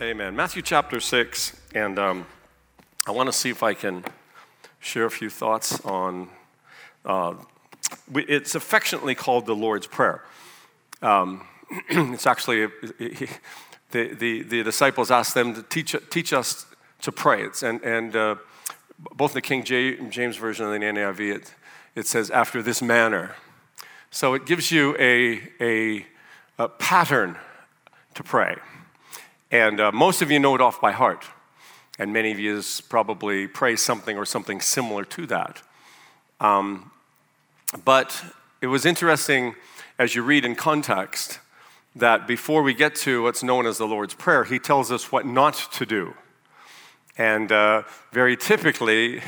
Amen. Matthew chapter 6, and um, I want to see if I can share a few thoughts on. Uh, it's affectionately called the Lord's Prayer. Um, it's actually, the, the, the, disciples asked them to teach, teach us to pray. It's, and and uh, both the King James Version and the NIV, it, it says, after this manner. So it gives you a, a, a pattern to pray. And uh, most of you know it off by heart. And many of you probably pray something or something similar to that. Um, but it was interesting as you read in context that before we get to what's known as the Lord's Prayer, he tells us what not to do. And uh, very typically,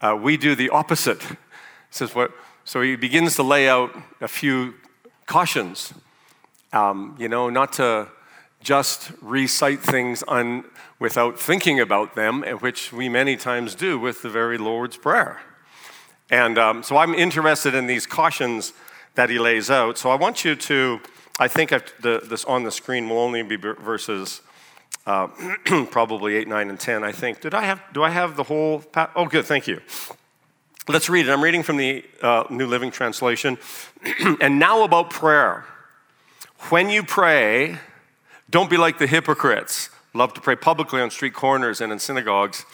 uh, we do the opposite. says what, so he begins to lay out a few cautions. Um, you know, not to just recite things un, without thinking about them, which we many times do with the very Lord's Prayer. And um, so I'm interested in these cautions that he lays out. So I want you to, I think the, this on the screen will only be verses uh, probably 8, 9, and 10, I think. Did I have, do I have the whole? Pa- oh, good, thank you. Let's read it. I'm reading from the uh, New Living Translation. and now about prayer. When you pray, don't be like the hypocrites. Love to pray publicly on street corners and in synagogues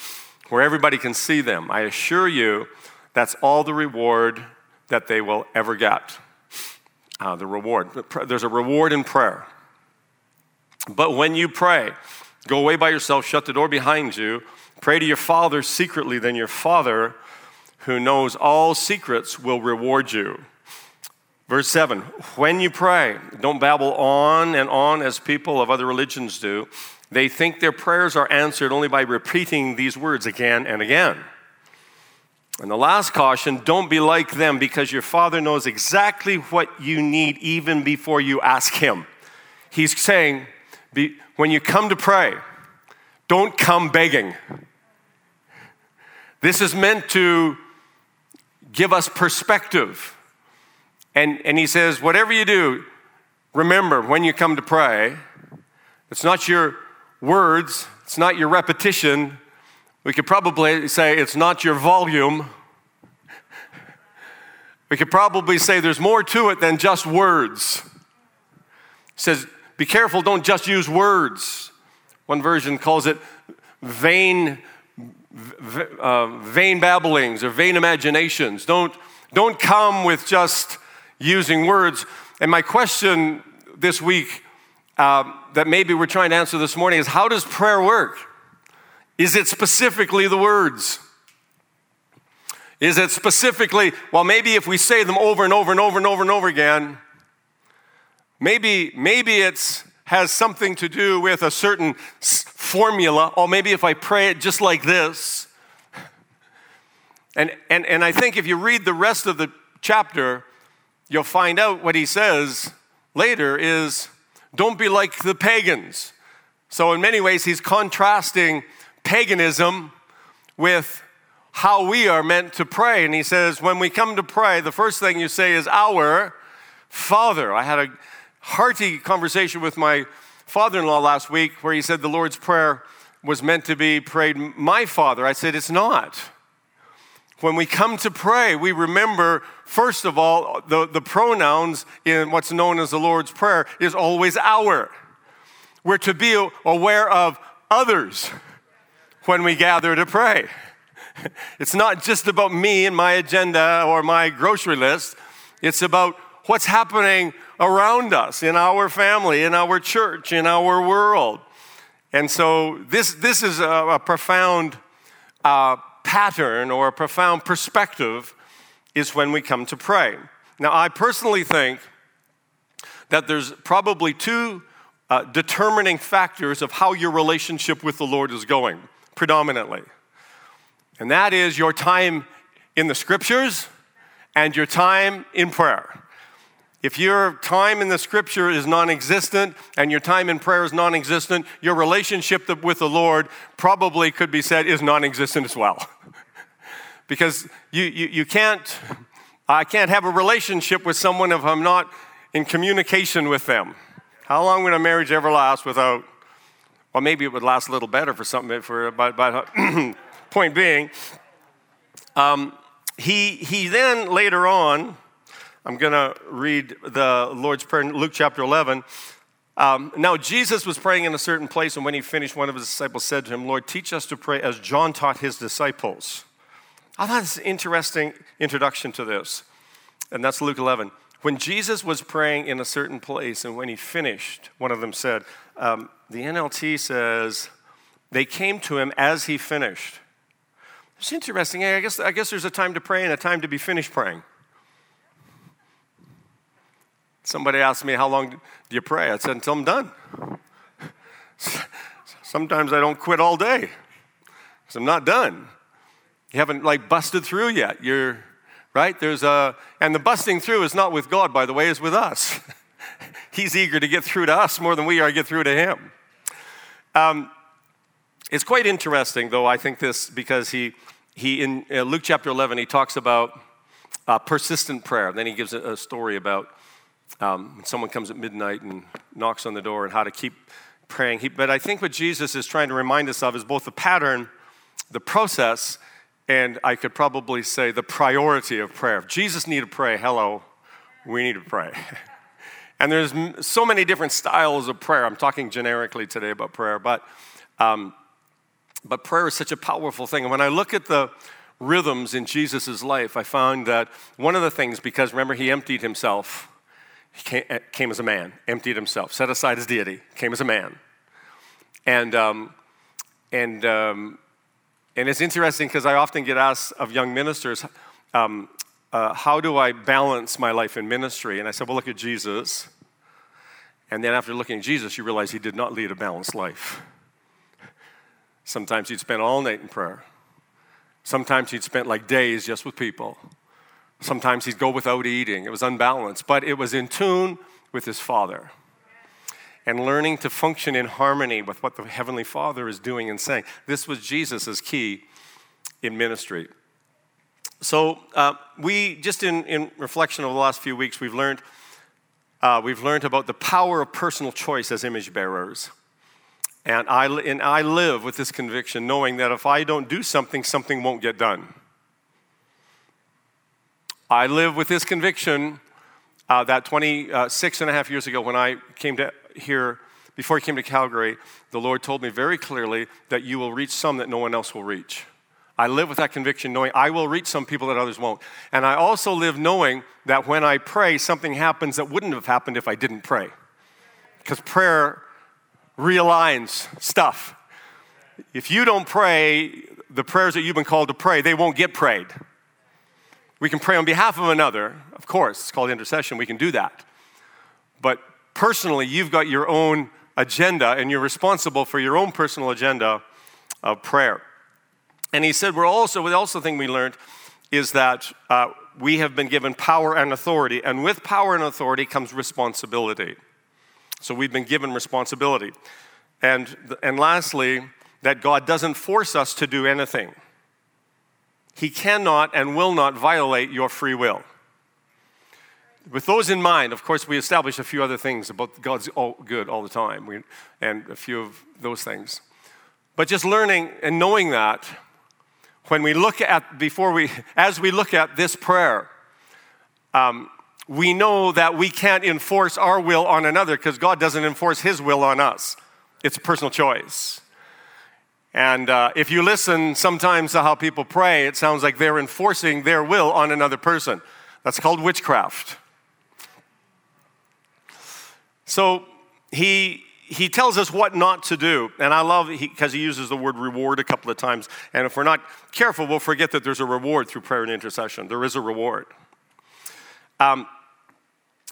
where everybody can see them. I assure you, that's all the reward that they will ever get. Uh, the reward. There's a reward in prayer. But when you pray, go away by yourself, shut the door behind you, pray to your Father secretly, then your Father, who knows all secrets, will reward you. Verse 7 When you pray, don't babble on and on as people of other religions do. They think their prayers are answered only by repeating these words again and again. And the last caution don't be like them because your Father knows exactly what you need even before you ask Him. He's saying, when you come to pray, don't come begging. This is meant to give us perspective and, and he says, whatever you do, remember when you come to pray, it's not your words, it's not your repetition. We could probably say it's not your volume. We could probably say there's more to it than just words. He says, be careful, don't just use words. One version calls it vain, uh, vain babblings or vain imaginations. Don't, don't come with just using words. And my question this week uh, that maybe we're trying to answer this morning is how does prayer work? Is it specifically the words? Is it specifically, well, maybe if we say them over and over and over and over and over again, maybe, maybe it has something to do with a certain formula, or maybe if I pray it just like this. And, and, and I think if you read the rest of the chapter, you'll find out what he says later is don't be like the pagans. So, in many ways, he's contrasting paganism with how we are meant to pray. And he says, when we come to pray, the first thing you say is, Our Father. I had a hearty conversation with my father in law last week where he said the Lord's Prayer was meant to be prayed, My Father. I said, It's not. When we come to pray, we remember, first of all, the, the pronouns in what's known as the Lord's Prayer is always our. We're to be aware of others when we gather to pray. It's not just about me and my agenda or my grocery list, it's about what's happening around us, in our family, in our church, in our world. And so this, this is a, a profound uh, pattern or a profound perspective is when we come to pray. Now, I personally think that there's probably two uh, determining factors of how your relationship with the Lord is going, predominantly. And that is your time in the scriptures and your time in prayer. If your time in the scripture is non existent and your time in prayer is non existent, your relationship with the Lord probably could be said is non existent as well. because you, you, you can't, I can't have a relationship with someone if I'm not in communication with them. How long would a marriage ever last without, well, maybe it would last a little better for something, for, but, but point being, um, he, he then later on, I'm going to read the Lord's Prayer in Luke chapter 11. Um, now, Jesus was praying in a certain place, and when he finished, one of his disciples said to him, Lord, teach us to pray as John taught his disciples. I thought it's an interesting introduction to this, and that's Luke 11. When Jesus was praying in a certain place, and when he finished, one of them said, um, the NLT says, they came to him as he finished. It's interesting. I guess, I guess there's a time to pray and a time to be finished praying. Somebody asked me, How long do you pray? I said, Until I'm done. Sometimes I don't quit all day because I'm not done. You haven't like busted through yet. You're right. There's a, and the busting through is not with God, by the way, is with us. He's eager to get through to us more than we are to get through to Him. Um, it's quite interesting, though. I think this because he he in uh, Luke chapter 11 he talks about uh, persistent prayer. Then he gives a, a story about um, someone comes at midnight and knocks on the door and how to keep praying. He, but I think what Jesus is trying to remind us of is both the pattern, the process, and I could probably say the priority of prayer. If Jesus needed to pray, hello, we need to pray. and there's so many different styles of prayer. I'm talking generically today about prayer, but, um, but prayer is such a powerful thing. And when I look at the rhythms in Jesus' life, I found that one of the things, because remember, he emptied himself he came, eh, came, as a man, emptied himself, set aside his deity, came as a man. And, um, and, um, and it's interesting because I often get asked of young ministers, um, uh, how do I balance my life in ministry? And I said, well, look at Jesus. And then after looking at Jesus, you realize he did not lead a balanced life. Sometimes he'd spend all night in prayer. Sometimes he'd spent like days just with people. Sometimes he'd go without eating. It was unbalanced, but it was in tune with his Father. And learning to function in harmony with what the Heavenly Father is doing and saying. This was Jesus' key in ministry. So, uh, we, just in, in reflection over the last few weeks, we've learned, uh, we've learned about the power of personal choice as image bearers. And I, and I live with this conviction, knowing that if I don't do something, something won't get done. I live with this conviction uh, that 26 and a half years ago, when I came to here, before I came to Calgary, the Lord told me very clearly that you will reach some that no one else will reach. I live with that conviction, knowing I will reach some people that others won't. And I also live knowing that when I pray, something happens that wouldn't have happened if I didn't pray. Because prayer realigns stuff. If you don't pray, the prayers that you've been called to pray, they won't get prayed. We can pray on behalf of another, of course, it's called intercession, we can do that. But personally, you've got your own agenda and you're responsible for your own personal agenda of prayer. And he said, we're also, the also thing we learned is that uh, we have been given power and authority, and with power and authority comes responsibility. So we've been given responsibility. And, and lastly, that God doesn't force us to do anything. He cannot and will not violate your free will. With those in mind, of course, we establish a few other things about God's all good all the time, we, and a few of those things. But just learning and knowing that, when we look at, before we, as we look at this prayer, um, we know that we can't enforce our will on another because God doesn't enforce His will on us. It's a personal choice. And uh, if you listen sometimes to how people pray, it sounds like they're enforcing their will on another person. That's called witchcraft. So he, he tells us what not to do. And I love because he, he, uses the word reward a couple of times. And if we're not careful, we'll forget that there's a reward through prayer and intercession. There is a reward. Um,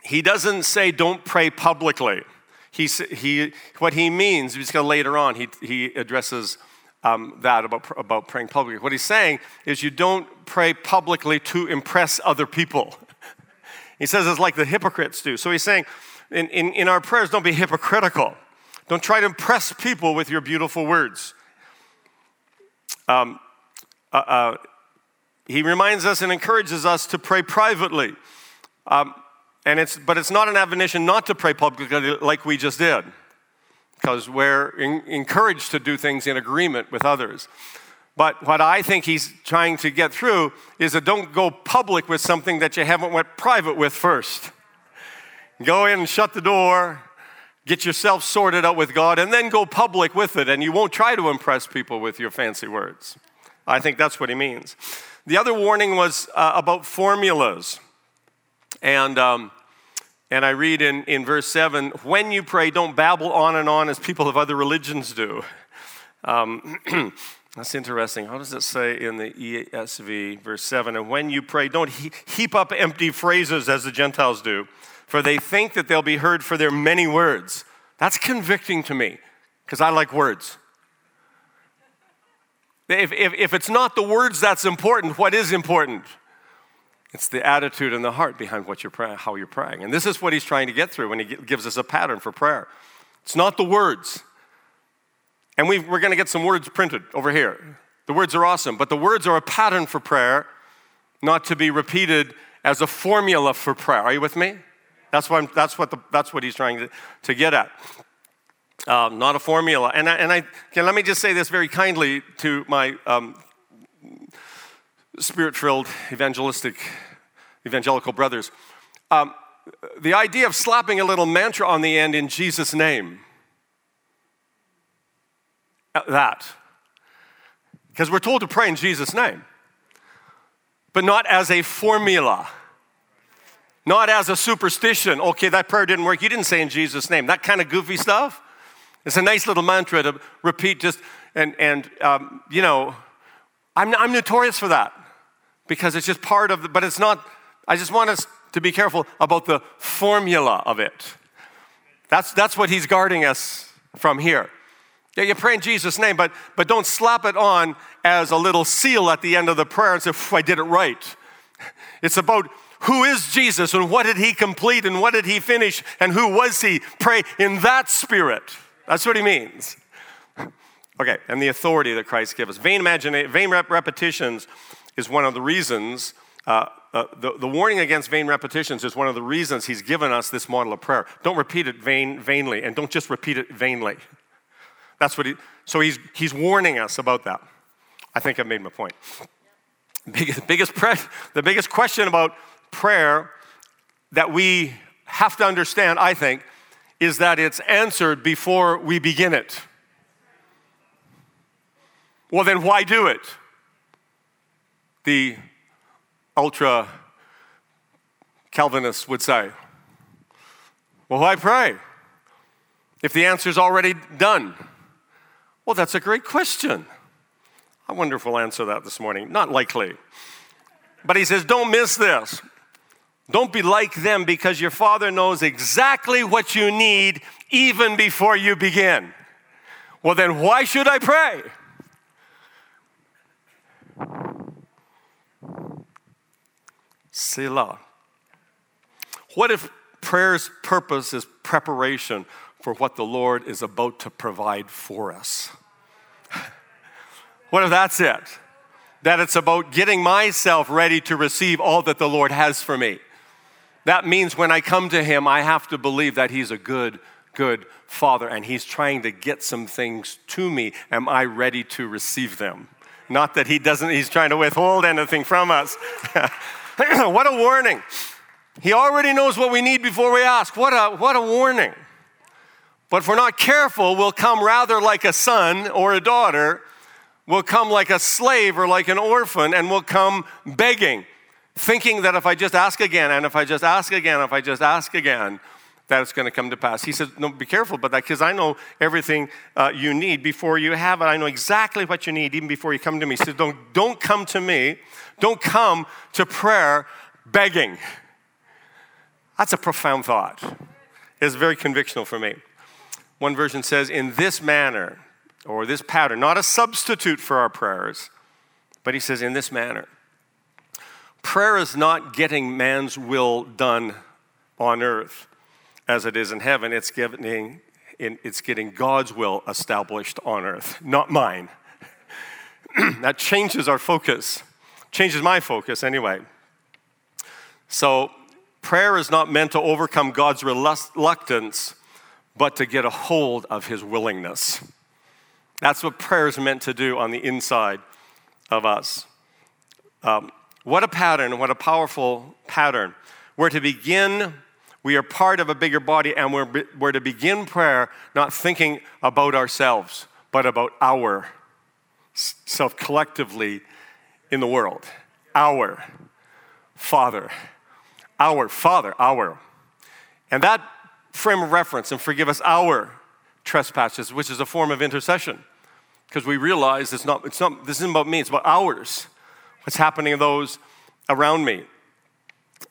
he doesn't say don't pray publicly. he, he, what he means, he's going to later on, he, he addresses um, that about, about praying publicly. What he's saying is you don't pray publicly to impress other people. he says it's like the hypocrites do. So he's saying in, in, in our prayers, don't be hypocritical. Don't try to impress people with your beautiful words. Um, uh, uh, he reminds us and encourages us to pray privately. Um, and it's, but it's not an admonition not to pray publicly like we just did, because we're in, encouraged to do things in agreement with others. But what I think he's trying to get through is that don't go public with something that you haven't went private with first. Go in and shut the door, get yourself sorted out with God, and then go public with it, and you won't try to impress people with your fancy words. I think that's what he means. The other warning was uh, about formulas. And, um, and I read in, in verse 7 when you pray, don't babble on and on as people of other religions do. Um, that's interesting. How does it say in the ESV, verse 7? And when you pray, don't he- heap up empty phrases as the Gentiles do, for they think that they'll be heard for their many words. That's convicting to me, because I like words. If, if, if it's not the words that's important, what is important? It's the attitude and the heart behind what you're praying, how you're praying. And this is what he's trying to get through when he gives us a pattern for prayer. It's not the words. And we we are going to get some words printed over here. The words are awesome, but the words are a pattern for prayer, not to be repeated as a formula for prayer. Are you with me? That's what, that's what, the, that's what he's trying to, to get at um, not a formula. And I, and I can, let me just say this very kindly to my um, spirit filled evangelistic, evangelical brothers. Um, the idea of slapping a little mantra on the end in Jesus' name, uh, that. Because we're told to pray in Jesus' name, but not as a formula not as a superstition. Okay, that prayer didn't work. You didn't say in Jesus' name. That kind of goofy stuff. It's a nice little mantra to repeat just, and, and um, you know, I'm, I'm notorious for that because it's just part of the, but it's not, I just want us to be careful about the formula of it. That's, that's what he's guarding us from here. Yeah, you pray in Jesus' name, but, but don't slap it on as a little seal at the end of the prayer and say, I did it right. It's about who is Jesus and what did he complete and what did he finish and who was he? Pray in that spirit. That's what he means. Okay, and the authority that Christ gives us. Vain, imagina- vain rep- repetitions is one of the reasons, uh, uh, the, the warning against vain repetitions is one of the reasons he's given us this model of prayer. Don't repeat it vain, vainly, and don't just repeat it vainly. That's what he, so he's, he's warning us about that. I think I've made my point. Biggest, biggest pre- the biggest question about prayer that we have to understand, I think, is that it's answered before we begin it. Well, then why do it? The ultra Calvinists would say. Well, why pray? If the answer's already done. Well, that's a great question. I wonder if we'll answer that this morning. Not likely. But he says, don't miss this. Don't be like them because your Father knows exactly what you need even before you begin. Well, then why should I pray? Selah. What if prayer's purpose is preparation for what the Lord is about to provide for us? What if that's it? That it's about getting myself ready to receive all that the Lord has for me. That means when I come to Him, I have to believe that He's a good, good Father and He's trying to get some things to me. Am I ready to receive them? Not that He doesn't, He's trying to withhold anything from us. what a warning. He already knows what we need before we ask. What a, what a warning. But if we're not careful, we'll come rather like a son or a daughter, we'll come like a slave or like an orphan, and we'll come begging thinking that if I just ask again, and if I just ask again, if I just ask again, that it's going to come to pass. He said, No, be careful about that because I know everything uh, you need before you have it. I know exactly what you need even before you come to me. He said, Don't, don't come to me. Don't come to prayer begging. That's a profound thought. It's very convictional for me. One version says, in this manner, or this pattern, not a substitute for our prayers, but he says, in this manner. Prayer is not getting man's will done on earth as it is in heaven, it's getting, it's getting God's will established on earth, not mine. that changes our focus, changes my focus anyway. So, prayer is not meant to overcome God's reluctance, but to get a hold of his willingness. That's what prayer is meant to do on the inside of us. Um, what a pattern, what a powerful pattern. We're to begin, we are part of a bigger body, and we're, we're to begin prayer not thinking about ourselves, but about our self collectively in the world. Our Father. Our Father, our. And that frame of reference, and forgive us our trespasses, which is a form of intercession. Because we realize it's not, it's not, this isn't about me, it's about ours. What's happening to those around me.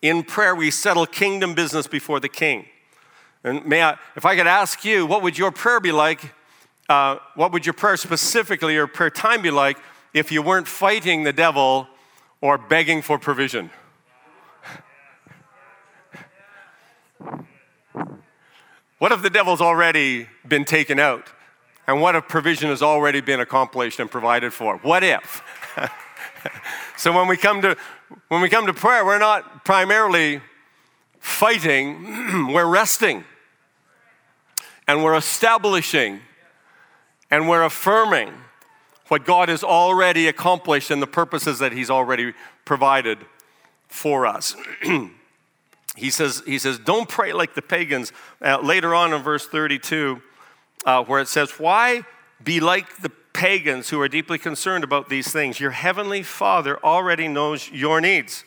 In prayer, we settle kingdom business before the king. And may I, if I could ask you, what would your prayer be like uh, what would your prayer specifically, your prayer time be like if you weren't fighting the devil or begging for provision? What if the devil's already been taken out? And what if provision has already been accomplished and provided for? What if? so when we come to when we come to prayer, we're not primarily fighting, we're resting. And we're establishing and we're affirming what God has already accomplished and the purposes that He's already provided for us. he, says, he says, Don't pray like the pagans. Uh, later on in verse 32, uh, where it says, Why be like the pagans who are deeply concerned about these things? Your heavenly Father already knows your needs.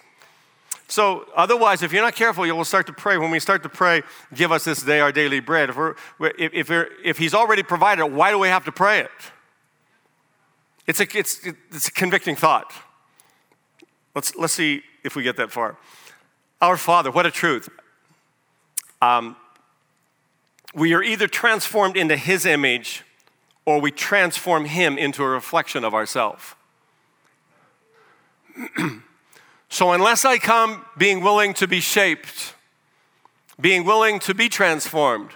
So, otherwise, if you're not careful, you will start to pray. When we start to pray, give us this day our daily bread. If, we're, if, if, if He's already provided it, why do we have to pray it? It's a, it's, it's a convicting thought. Let's, let's see if we get that far. Our Father, what a truth. Um, we are either transformed into His image or we transform Him into a reflection of ourselves. So, unless I come being willing to be shaped, being willing to be transformed,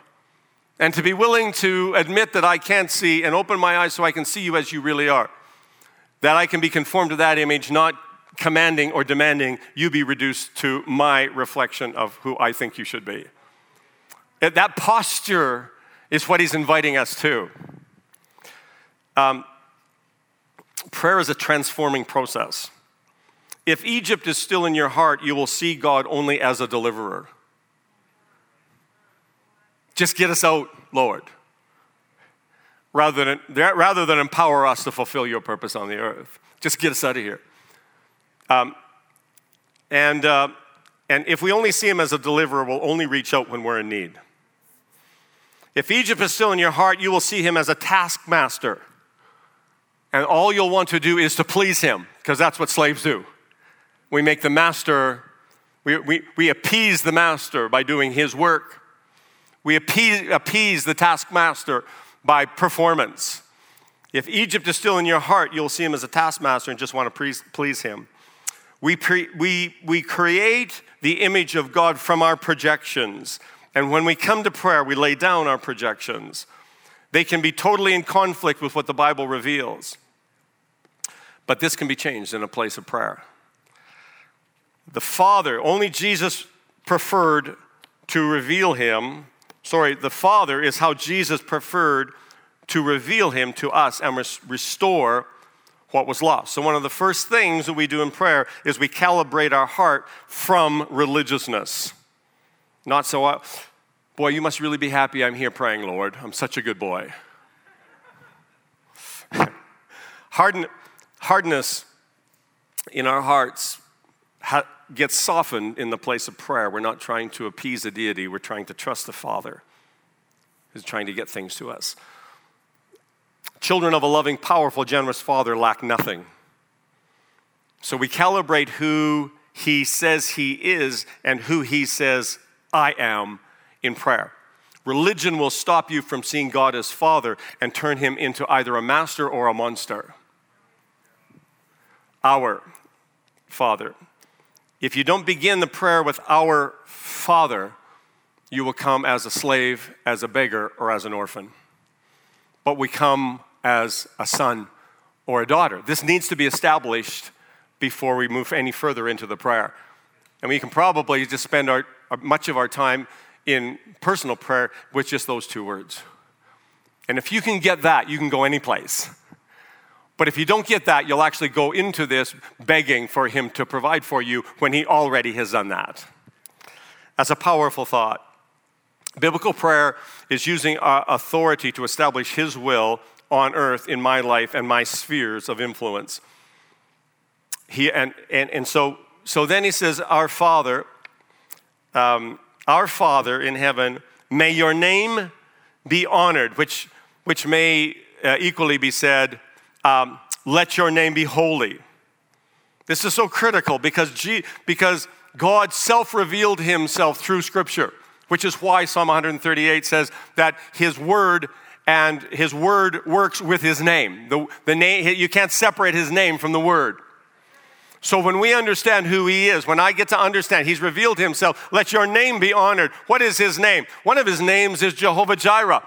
and to be willing to admit that I can't see and open my eyes so I can see you as you really are, that I can be conformed to that image, not commanding or demanding you be reduced to my reflection of who I think you should be. That posture is what he's inviting us to. Um, prayer is a transforming process. If Egypt is still in your heart, you will see God only as a deliverer. Just get us out, Lord, rather than, rather than empower us to fulfill your purpose on the earth. Just get us out of here. Um, and, uh, and if we only see him as a deliverer, we'll only reach out when we're in need. If Egypt is still in your heart, you will see him as a taskmaster. And all you'll want to do is to please him, because that's what slaves do we make the master, we, we, we appease the master by doing his work. We appease, appease the taskmaster by performance. If Egypt is still in your heart, you'll see him as a taskmaster and just want to please, please him. We, pre, we, we create the image of God from our projections. And when we come to prayer, we lay down our projections. They can be totally in conflict with what the Bible reveals. But this can be changed in a place of prayer. The Father, only Jesus preferred to reveal him. Sorry, the Father is how Jesus preferred to reveal him to us and restore what was lost. So, one of the first things that we do in prayer is we calibrate our heart from religiousness. Not so, uh, boy, you must really be happy I'm here praying, Lord. I'm such a good boy. Harden, hardness in our hearts ha- gets softened in the place of prayer. We're not trying to appease a deity, we're trying to trust the Father who's trying to get things to us. Children of a loving, powerful, generous Father lack nothing. So we calibrate who He says He is and who He says I am in prayer. Religion will stop you from seeing God as Father and turn him into either a master or a monster. Our Father. If you don't begin the prayer with our Father, you will come as a slave, as a beggar, or as an orphan. But we come as a son or a daughter. This needs to be established before we move any further into the prayer. And we can probably just spend our, uh, much of our time in personal prayer with just those two words. And if you can get that, you can go any place. But if you don't get that, you'll actually go into this begging for Him to provide for you when He already has done that. That's a powerful thought. Biblical prayer is using authority to establish His will on earth in my life and my spheres of influence. He, and, and, and so, so then he says, Our Father, um, our Father in heaven, may your name be honored, which, which may uh, equally be said, um, let your name be holy. This is so critical because, G, because God self revealed himself through Scripture, which is why Psalm 138 says that his word and his word works with his name. The, the name you can't separate his name from the word. So when we understand who he is, when I get to understand he's revealed himself, let your name be honored. What is his name? One of his names is Jehovah Jireh.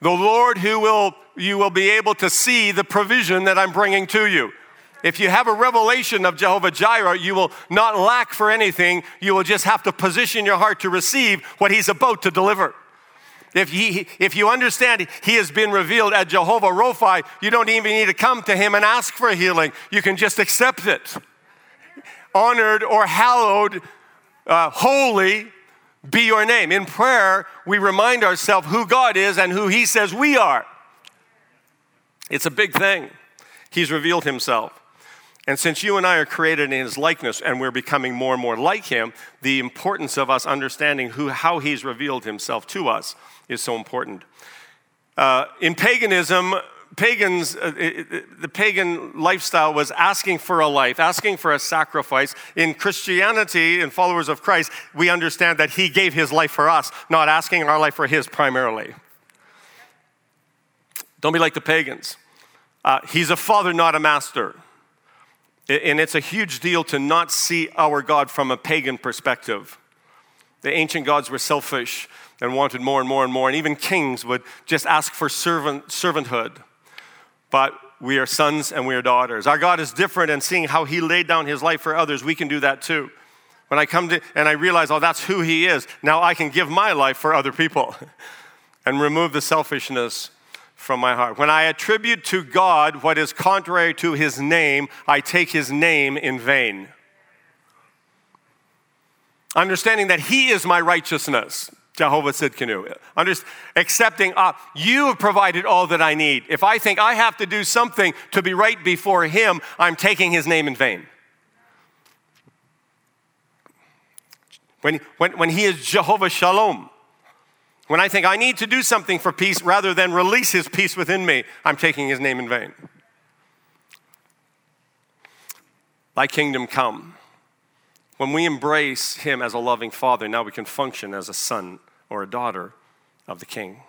The Lord who will you will be able to see the provision that I'm bringing to you. If you have a revelation of Jehovah Jireh, you will not lack for anything. You will just have to position your heart to receive what he's about to deliver. If, he, if you understand he has been revealed at Jehovah Rophi, you don't even need to come to him and ask for healing. You can just accept it. Honored or hallowed, uh, holy be your name. In prayer, we remind ourselves who God is and who he says we are. It's a big thing. He's revealed himself. And since you and I are created in his likeness and we're becoming more and more like him, the importance of us understanding who, how he's revealed himself to us is so important. Uh, in paganism, pagans, uh, the pagan lifestyle was asking for a life, asking for a sacrifice. In Christianity in followers of Christ, we understand that he gave his life for us, not asking our life for his primarily. Don't be like the pagans. Uh, he's a father, not a master. And it's a huge deal to not see our God from a pagan perspective. The ancient gods were selfish and wanted more and more and more, and even kings would just ask for servant, servanthood. But we are sons and we are daughters. Our God is different, and seeing how He laid down His life for others, we can do that too. When I come to and I realize, oh, that's who He is, now I can give my life for other people and remove the selfishness from my heart. When I attribute to God what is contrary to his name, I take his name in vain. Understanding that he is my righteousness, Jehovah Tsidkenu. Underst- accepting, uh, you have provided all that I need. If I think I have to do something to be right before him, I'm taking his name in vain. When, when, when he is Jehovah Shalom, when I think I need to do something for peace rather than release his peace within me, I'm taking his name in vain. Thy kingdom come. When we embrace him as a loving father, now we can function as a son or a daughter of the king.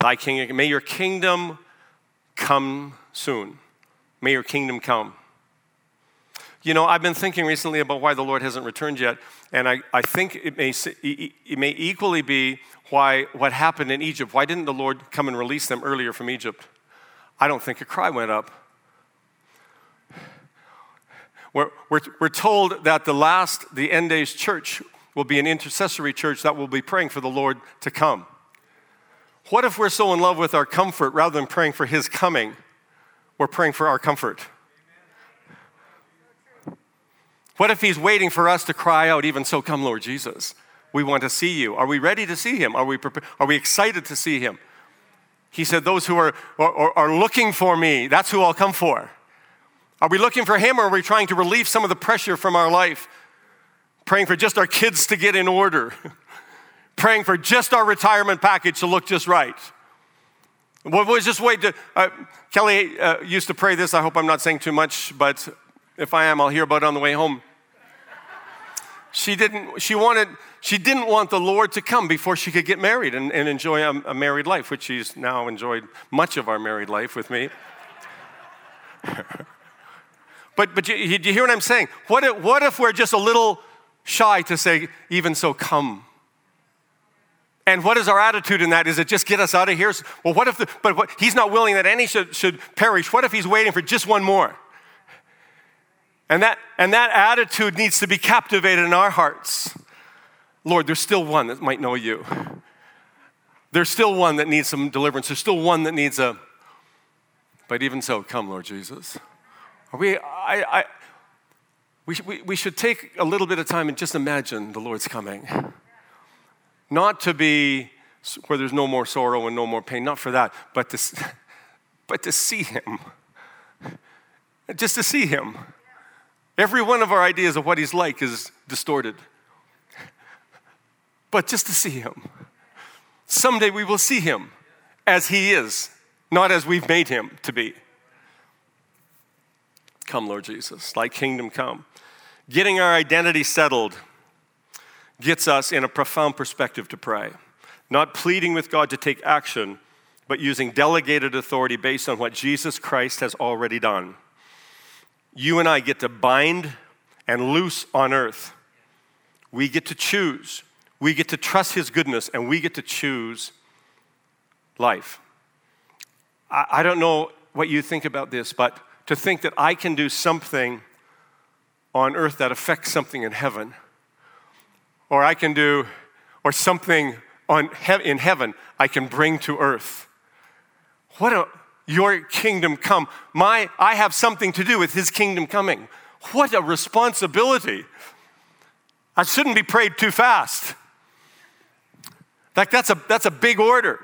Thy kingdom, may your kingdom come soon. May your kingdom come. You know, I've been thinking recently about why the Lord hasn't returned yet, and I, I think it may, it may equally be why what happened in Egypt. Why didn't the Lord come and release them earlier from Egypt? I don't think a cry went up. We're, we're, we're told that the last, the end days church will be an intercessory church that will be praying for the Lord to come. What if we're so in love with our comfort rather than praying for His coming, we're praying for our comfort? What if he's waiting for us to cry out, even so, come, Lord Jesus? We want to see you. Are we ready to see him? Are we, prepared? Are we excited to see him? He said, Those who are, are, are looking for me, that's who I'll come for. Are we looking for him or are we trying to relieve some of the pressure from our life? Praying for just our kids to get in order, praying for just our retirement package to look just right. What was just wait to, uh, Kelly uh, used to pray this. I hope I'm not saying too much, but if I am, I'll hear about it on the way home. She didn't, she wanted, she didn't want the Lord to come before she could get married and, and enjoy a, a married life, which she's now enjoyed much of our married life with me. but but you, you, hear what I'm saying? What if, what if we're just a little shy to say, even so, come? And what is our attitude in that? Is it just get us out of here? Well, what if, the, but what, he's not willing that any should, should perish. What if he's waiting for just one more? And that, and that attitude needs to be captivated in our hearts. Lord, there's still one that might know you. There's still one that needs some deliverance. There's still one that needs a, but even so, come, Lord Jesus. We, I, I, we, we, we should take a little bit of time and just imagine the Lord's coming. Not to be where there's no more sorrow and no more pain, not for that, but to, but to see Him. Just to see Him. Every one of our ideas of what He's like is distorted. But just to see Him. Someday we will see Him as He is, not as we've made Him to be. Come, Lord Jesus, thy kingdom come. Getting our identity settled gets us in a profound perspective to pray. Not pleading with God to take action, but using delegated authority based on what Jesus Christ has already done. You and I get to bind and loose on earth. We get to choose. We get to trust His goodness, and we get to choose life. I, I don't know what you think about this, but to think that I can do something on earth that affects something in heaven or I can do, or something on he- in heaven I can bring to earth. What a, your kingdom come. My, I have something to do with his kingdom coming. What a responsibility. I shouldn't be prayed too fast. Like that's a, that's a big order.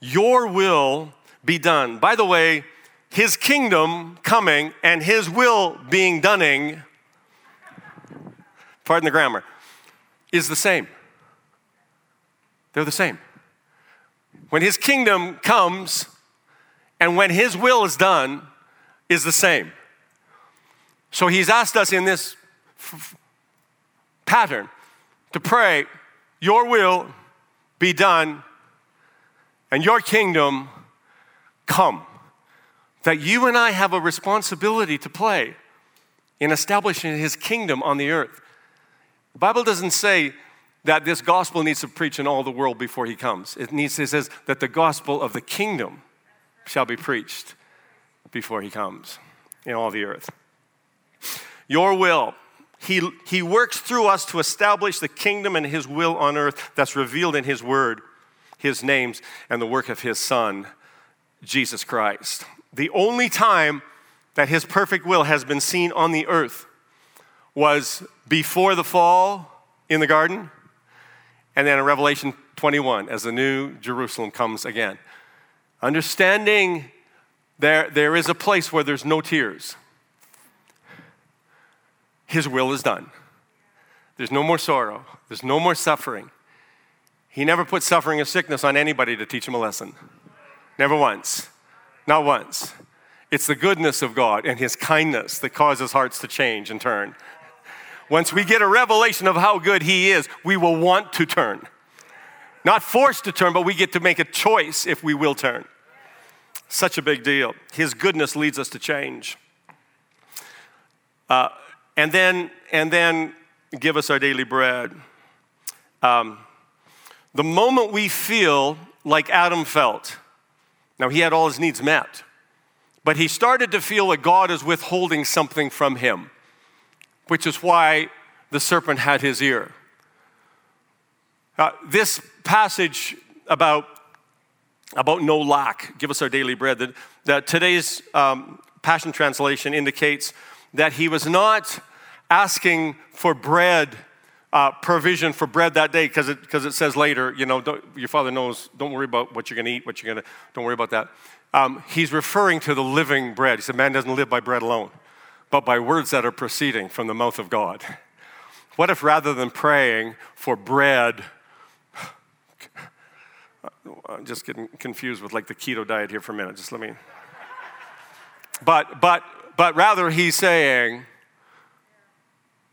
Your will be done. By the way, his kingdom coming and his will being doneing pardon the grammar, is the same. They're the same. When his kingdom comes and when his will is done, is the same. So he's asked us in this f- pattern to pray, Your will be done and your kingdom come. That you and I have a responsibility to play in establishing his kingdom on the earth. The Bible doesn't say that this gospel needs to preach in all the world before he comes. It, needs, it says that the gospel of the kingdom shall be preached before he comes in all the earth. Your will. He, he works through us to establish the kingdom and his will on earth that's revealed in his word, his names, and the work of his son, Jesus Christ. The only time that his perfect will has been seen on the earth was before the fall in the garden, and then in Revelation 21 as the new Jerusalem comes again. Understanding there, there is a place where there's no tears. His will is done. There's no more sorrow, there's no more suffering. He never put suffering or sickness on anybody to teach him a lesson. Never once. Not once. It's the goodness of God and His kindness that causes hearts to change and turn. Once we get a revelation of how good He is, we will want to turn. Not forced to turn, but we get to make a choice if we will turn. Such a big deal. His goodness leads us to change. Uh, and then, and then give us our daily bread. Um, the moment we feel like Adam felt, now he had all his needs met, but he started to feel that God is withholding something from him which is why the serpent had his ear. Uh, this passage about, about no lack, give us our daily bread, that, that today's um, Passion Translation indicates that he was not asking for bread, uh, provision for bread that day, because it, cause it says later, you know, your father knows, don't worry about what you're going to eat, what you're going to, don't worry about that. Um, he's referring to the living bread. He said, man doesn't live by bread alone but by words that are proceeding from the mouth of God? What if rather than praying for bread, I'm just getting confused with like the keto diet here for a minute. Just let me. But but but rather he's saying,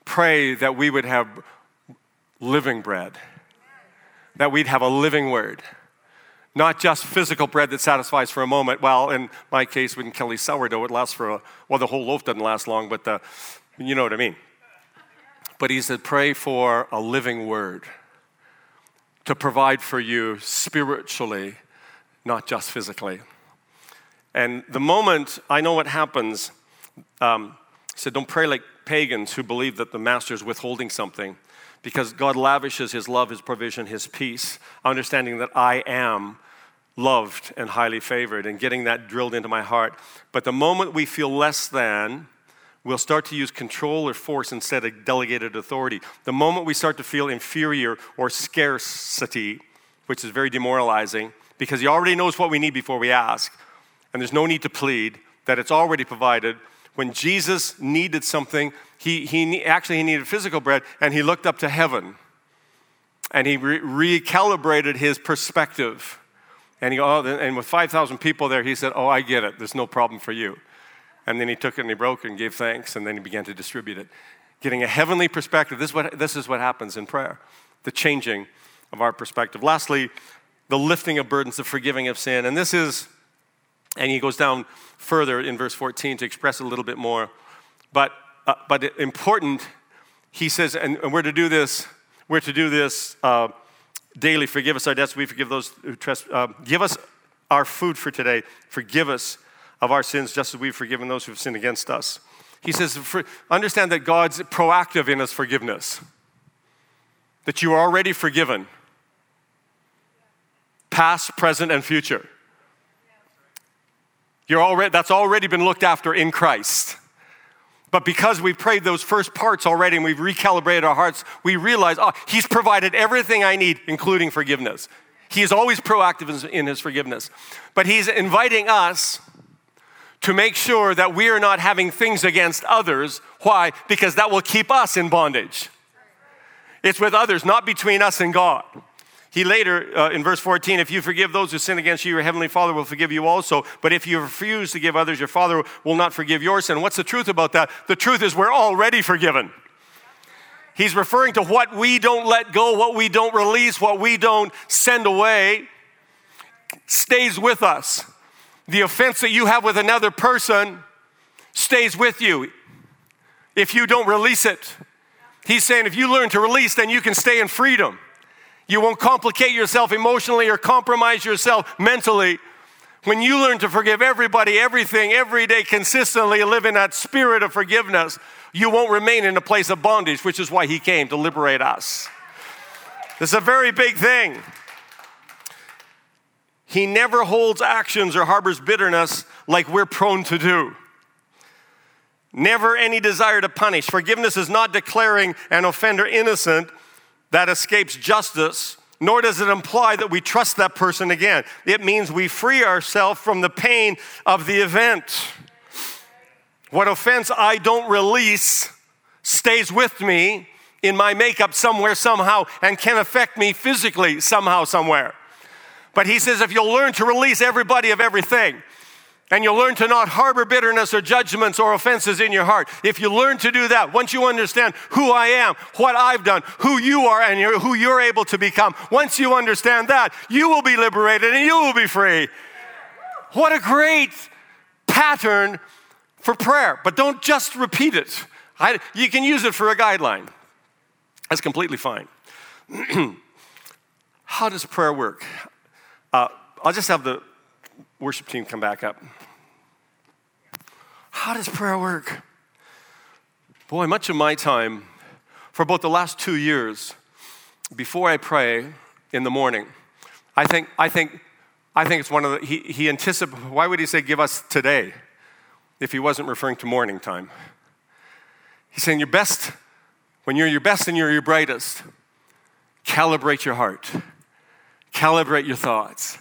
pray that we would have living bread, that we'd have a living word. Not just physical bread that satisfies for a moment. Well, in my case, with Kelly sourdough, it lasts for a, well, the whole loaf doesn't last long, but the, you know what I mean. But he said, pray for a living word to provide for you spiritually, not just physically. And the moment I know what happens, um, he said, don't pray like pagans who believe that the master is withholding something because God lavishes his love, his provision, his peace, understanding that I am loved and highly favored and getting that drilled into my heart. But the moment we feel less than, we'll start to use control or force instead of delegated authority. The moment we start to feel inferior or scarcity, which is very demoralizing, because He already knows what we need before we ask, and there's no need to plead, that it's already provided. When Jesus needed something, he, he actually he needed physical bread, and he looked up to heaven, and he re- recalibrated his perspective. And, he, oh, and with 5,000 people there, he said, Oh, I get it. There's no problem for you. And then he took it and he broke it and gave thanks, and then he began to distribute it. Getting a heavenly perspective. This is what, this is what happens in prayer the changing of our perspective. Lastly, the lifting of burdens, the forgiving of sin. And this is, and he goes down further in verse 14 to express a little bit more. But, uh, but important, he says, and, and, we're to do this, we're to do this uh, daily. Forgive us our debts, we forgive those who trespass. Uh, give us our food for today. Forgive us of our sins just as we've forgiven those who've sinned against us. He says, for, understand that God's proactive in his forgiveness, that you are already forgiven, past, present, and future. You're already, that's already been looked after in Christ. But because we've prayed those first parts already and we've recalibrated our hearts, we realize, oh, He's provided everything I need, including forgiveness. He is always proactive in His forgiveness. But He's inviting us to make sure that we are not having things against others. Why? Because that will keep us in bondage. It's with others, not between us and God. He later, uh, in verse 14, if you forgive those who sin against you, your heavenly Father will forgive you also. But if you refuse to give others, your Father will not forgive your sin. What's the truth about that? The truth is we're already forgiven. He's referring to what we don't let go, what we don't release, what we don't send away, stays with us the offense that you have with another person stays with you if you don't release it. He's saying if you learn to release, then you can stay in freedom. You won't complicate yourself emotionally or compromise yourself mentally. When you learn to forgive everybody, everything, every day, consistently live in that spirit of forgiveness, you won't remain in a place of bondage, which is why He came to liberate us. Is a very big thing. He never holds actions or harbors bitterness like we're prone to do. Never any desire to punish. Forgiveness is not declaring an offender innocent that escapes justice, nor does it imply that we trust that person again. It means we free ourselves from the pain of the event. What offense I don't release stays with me in my makeup somewhere, somehow, and can affect me physically somehow, somewhere. But he says if you'll learn to release everybody of everything, and you'll learn to not harbor bitterness or judgments or offenses in your heart. If you learn to do that, once you understand who I am, what I've done, who you are, and who you're able to become, once you understand that, you will be liberated and you will be free. What a great pattern for prayer. But don't just repeat it, I, you can use it for a guideline. That's completely fine. How does prayer work? Uh, I'll just have the worship team come back up. How does prayer work? Boy, much of my time, for about the last two years, before I pray in the morning, I think, I think, I think it's one of the, he, he anticipates, why would he say give us today if he wasn't referring to morning time? He's saying your best, when you're your best and you're your brightest, calibrate your heart calibrate your thoughts.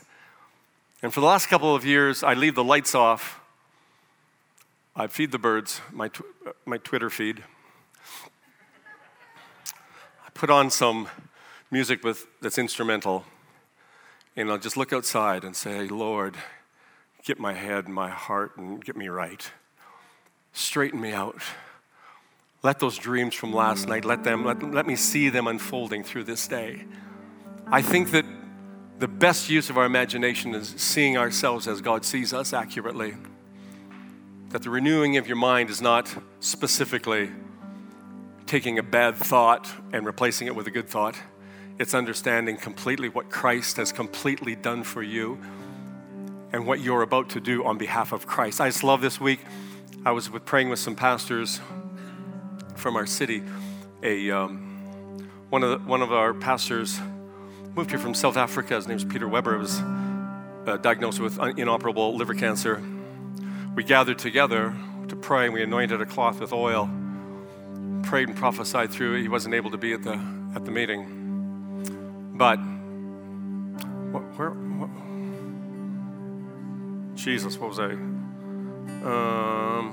And for the last couple of years, I leave the lights off. I feed the birds, my, tw- uh, my Twitter feed. I put on some music with, that's instrumental, and I'll just look outside and say, Lord, get my head and my heart and get me right. Straighten me out. Let those dreams from last night, let them let, let me see them unfolding through this day. I think that the best use of our imagination is seeing ourselves as God sees us accurately. That the renewing of your mind is not specifically taking a bad thought and replacing it with a good thought. It's understanding completely what Christ has completely done for you and what you're about to do on behalf of Christ. I just love this week. I was with, praying with some pastors from our city. A um, one of the, one of our pastors moved here from South Africa. His name's Peter Weber. He was uh, diagnosed with inoperable liver cancer. We gathered together to pray, and we anointed a cloth with oil, prayed and prophesied through. He wasn't able to be at the at the meeting, but what, where? What, Jesus, what was I? Um,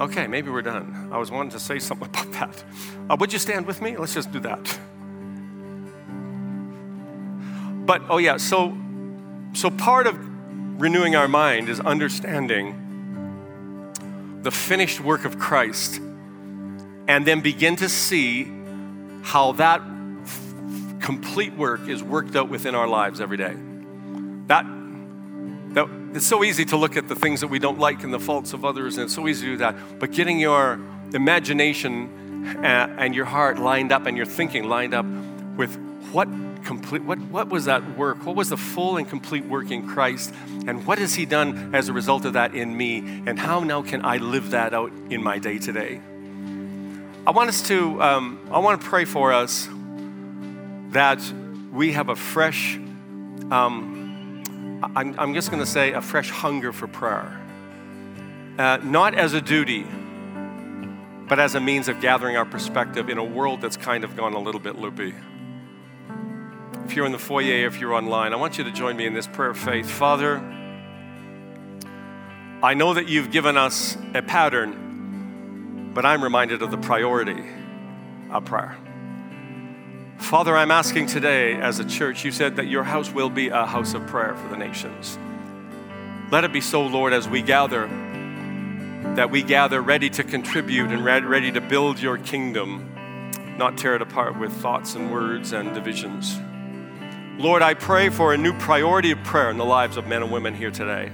okay, maybe we're done. I was wanting to say something about that. Uh, would you stand with me? Let's just do that. But oh yeah, so so part of renewing our mind is understanding the finished work of Christ and then begin to see how that f- complete work is worked out within our lives every day. That that it's so easy to look at the things that we don't like and the faults of others, and it's so easy to do that. But getting your imagination uh, and your heart lined up and your thinking lined up with what complete what, what was that work what was the full and complete work in christ and what has he done as a result of that in me and how now can i live that out in my day to day i want us to um, i want to pray for us that we have a fresh um, I'm, I'm just going to say a fresh hunger for prayer. Uh, not as a duty, but as a means of gathering our perspective in a world that's kind of gone a little bit loopy. If you're in the foyer, if you're online, I want you to join me in this prayer of faith. Father, I know that you've given us a pattern, but I'm reminded of the priority of prayer. Father, I'm asking today as a church, you said that your house will be a house of prayer for the nations. Let it be so, Lord, as we gather, that we gather ready to contribute and ready to build your kingdom, not tear it apart with thoughts and words and divisions. Lord, I pray for a new priority of prayer in the lives of men and women here today.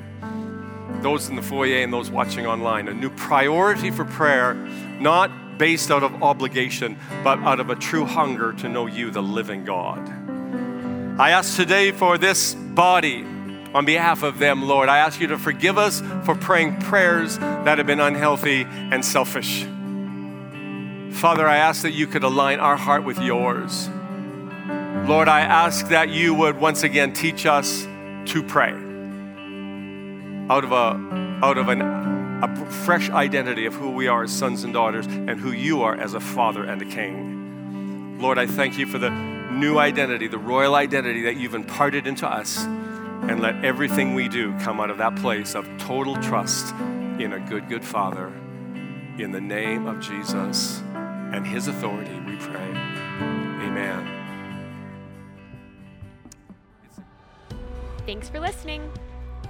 Those in the foyer and those watching online, a new priority for prayer, not based out of obligation, but out of a true hunger to know you, the living God. I ask today for this body on behalf of them, Lord. I ask you to forgive us for praying prayers that have been unhealthy and selfish. Father, I ask that you could align our heart with yours. Lord, I ask that you would once again teach us to pray out of a out of an a fresh identity of who we are as sons and daughters and who you are as a father and a king. Lord, I thank you for the new identity, the royal identity that you've imparted into us. And let everything we do come out of that place of total trust in a good, good Father. In the name of Jesus and his authority, we pray. Amen. Thanks for listening.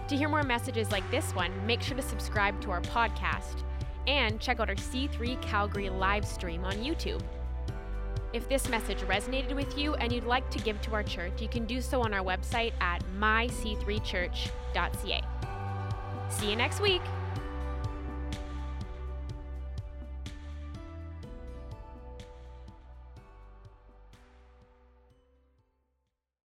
To hear more messages like this one, make sure to subscribe to our podcast and check out our C3 Calgary live stream on YouTube. If this message resonated with you and you'd like to give to our church, you can do so on our website at myc3church.ca. See you next week.